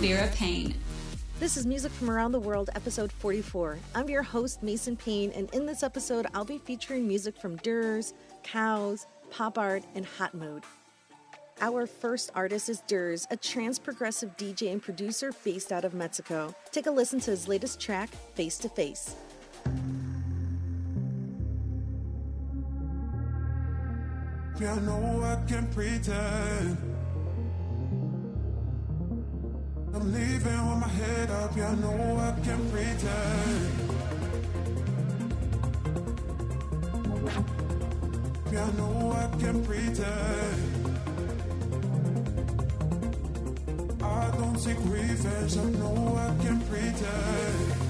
Vera Paine. This is Music from Around the World, episode 44. I'm your host, Mason Paine, and in this episode, I'll be featuring music from Durs, KOWZ, Pop Art, and Hotmood. Our first artist is Durs, a trance progressive DJ and producer based out of Mexico. Take a listen to his latest track, Face to Face. I know I can pretend. I'm leaving with my head up, yeah, I know I can pretend. Yeah, I know I can pretend. I don't seek revenge, I know I can pretend.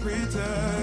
Pretend.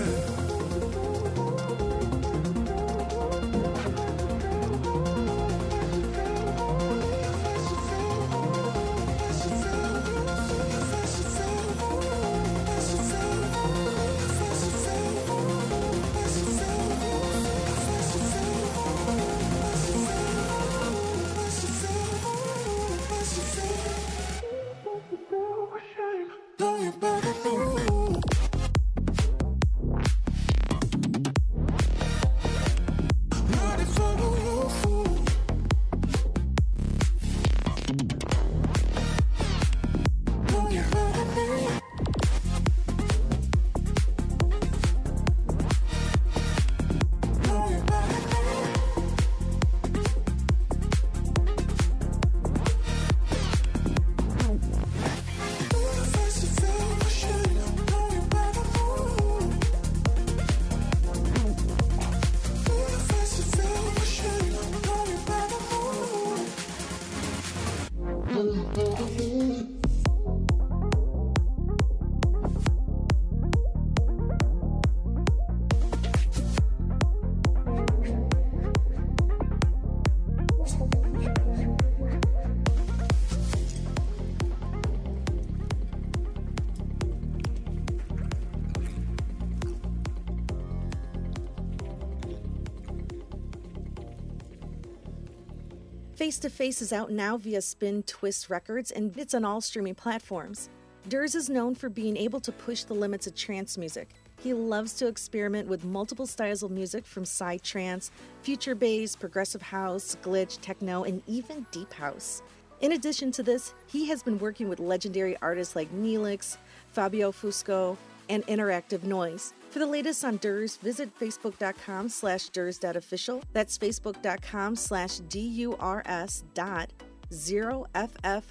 Face to Face is out now via Spin Twist Records and it's on all streaming platforms. Durs is known for being able to push the limits of trance music. He loves to experiment with multiple styles of music from psy trance, future bass, progressive house, glitch, techno, and even deep house. In addition to this, he has been working with legendary artists like Neelix, Fabio Fusco, and Interactive Noise. For the latest on Durs, visit facebook.com slash durs.official. That's facebook.com slash D-U-R-S dot zero F-F-I-C-I-A-L.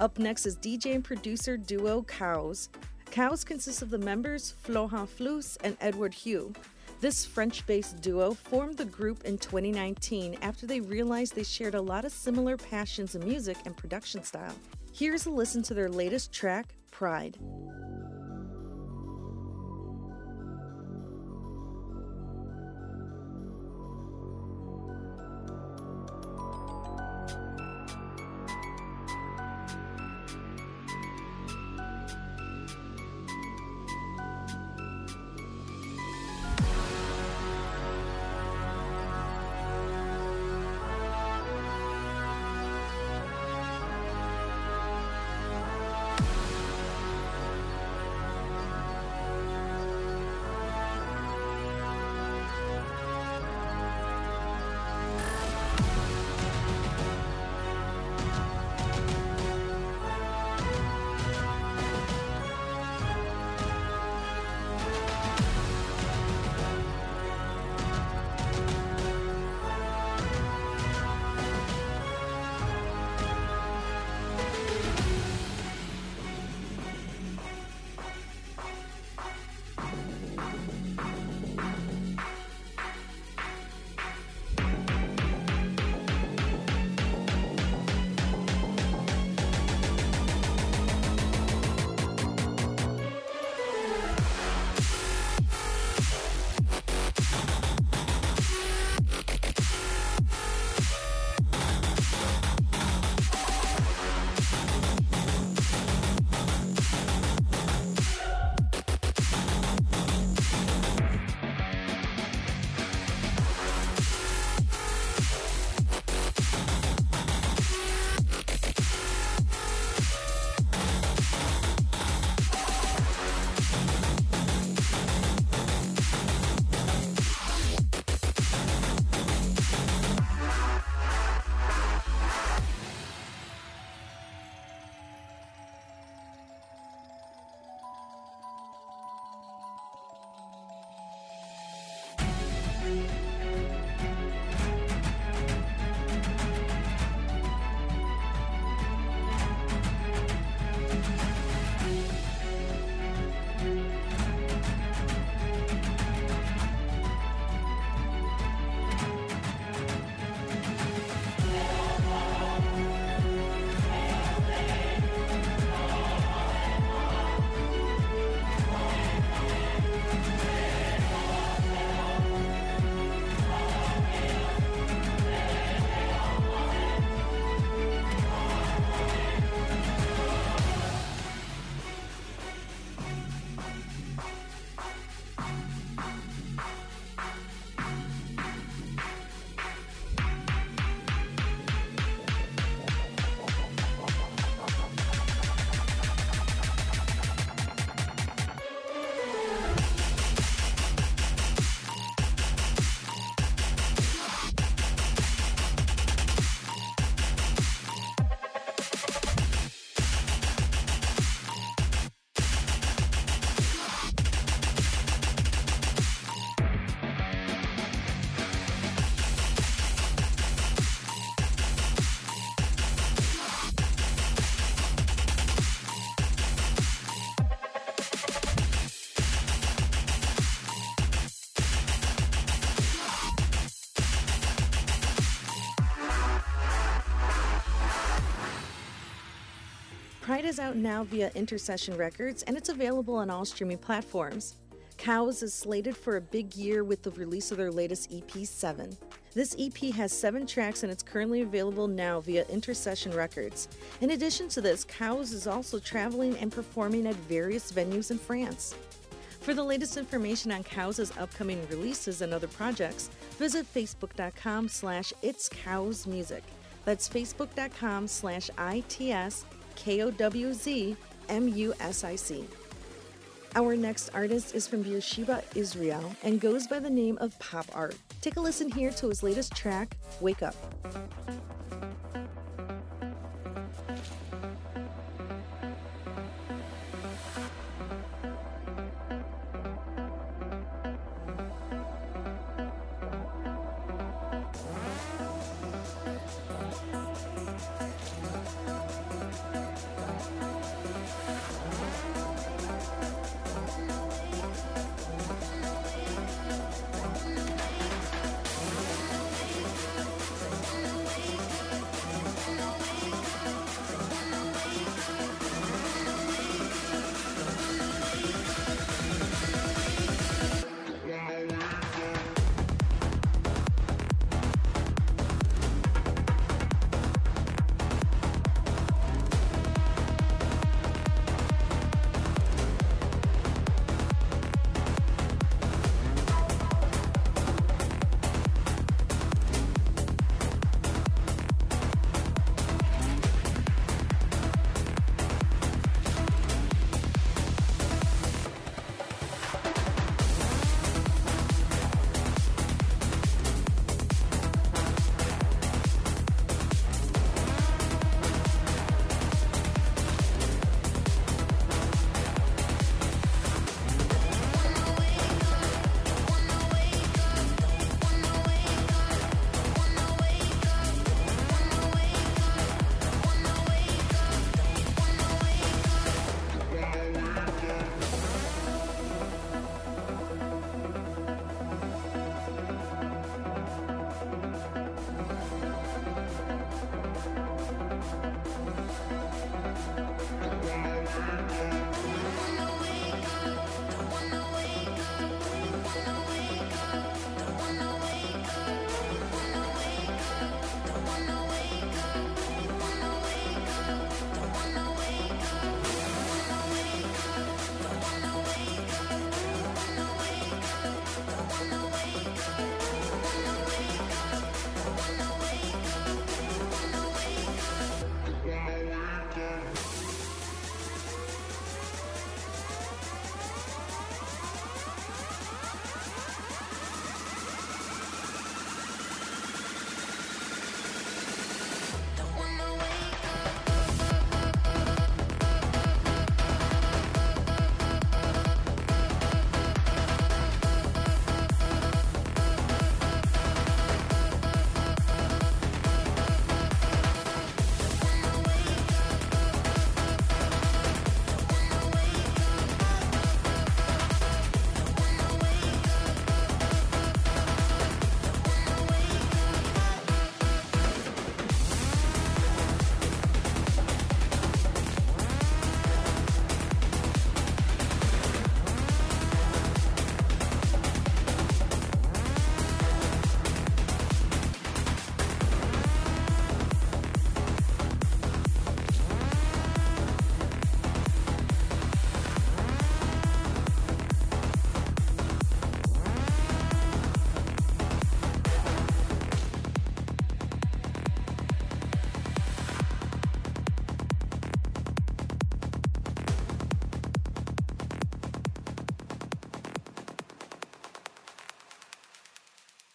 Up next is DJ and producer duo KOWZ. KOWZ consists of the members Flohan Flus and Edward Hugh. This French based duo formed the group in 2019 after they realized they shared a lot of similar passions in music and production style. Here's a listen to their latest track, Pride. Is out now via Intercession Records and it's available on all streaming platforms. KOWZ is slated for a big year with the release of their latest EP 7. This EP has seven tracks and it's currently available now via Intercession Records. In addition to this, KOWZ is also traveling and performing at various venues in France. For the latest information on KOWZ' upcoming releases and other projects, visit facebook.com slash it's cows music. That's facebook.com slash ITS K O W Z M U S I C. Our next artist is from Beersheba, Israel, and goes by the name of Pop Art. Take a listen here to his latest track, Wake Up.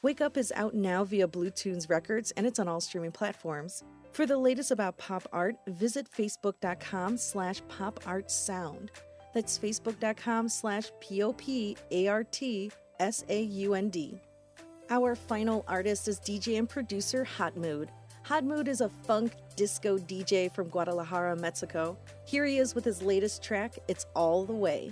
Wake Up is out now via Bluetunes Records and it's on all streaming platforms. For the latest about pop art, visit facebook.com slash popartsound. That's facebook.com slash P-O-P-A-R-T-S-A-U-N-D. Our final artist is DJ and producer Hotmood. Hot Mood is a funk disco DJ from Guadalajara, Mexico. Here he is with his latest track, It's All the Way.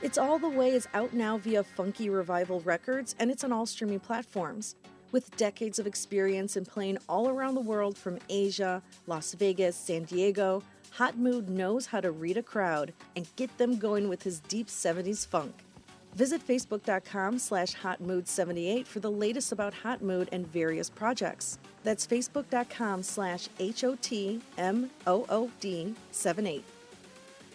It's All the Way is out now via Funky Revival Records, and it's on all streaming platforms. With decades of experience in playing all around the world from Asia, Las Vegas, San Diego, Hotmood knows how to read a crowd and get them going with his deep 70s funk. Visit facebook.com slash hotmood78 for the latest about Hotmood and various projects. That's facebook.com slash H-O-T-M-O-O-D-78.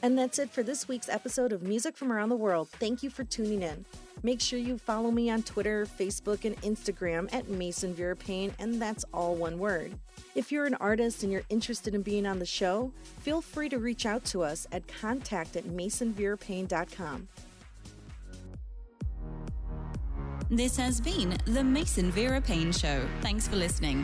And that's it for this week's episode of Music from Around the World. Thank you for tuning in. Make sure you follow me on Twitter, Facebook, and Instagram at Mason Vera Paine, and that's all one word. If you're an artist and you're interested in being on the show, feel free to reach out to us at contact at masonverapaine.com. This has been the Mason Vera Paine Show. Thanks for listening.